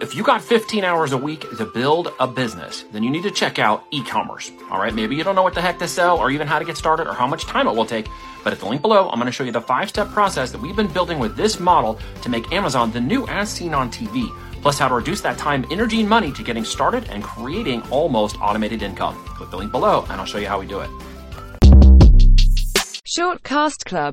If you got 15 hours a week to build a business, then you need to check out e-commerce. All right, maybe you don't know what the heck to sell or even how to get started or how much time it will take, but at the link below, I'm going to show you the five-step process that we've been building with this model to make Amazon the new as seen on TV, plus how to reduce that time, energy, and money to getting started and creating almost automated income. Click the link below and I'll show you how we do it. Shortcast Club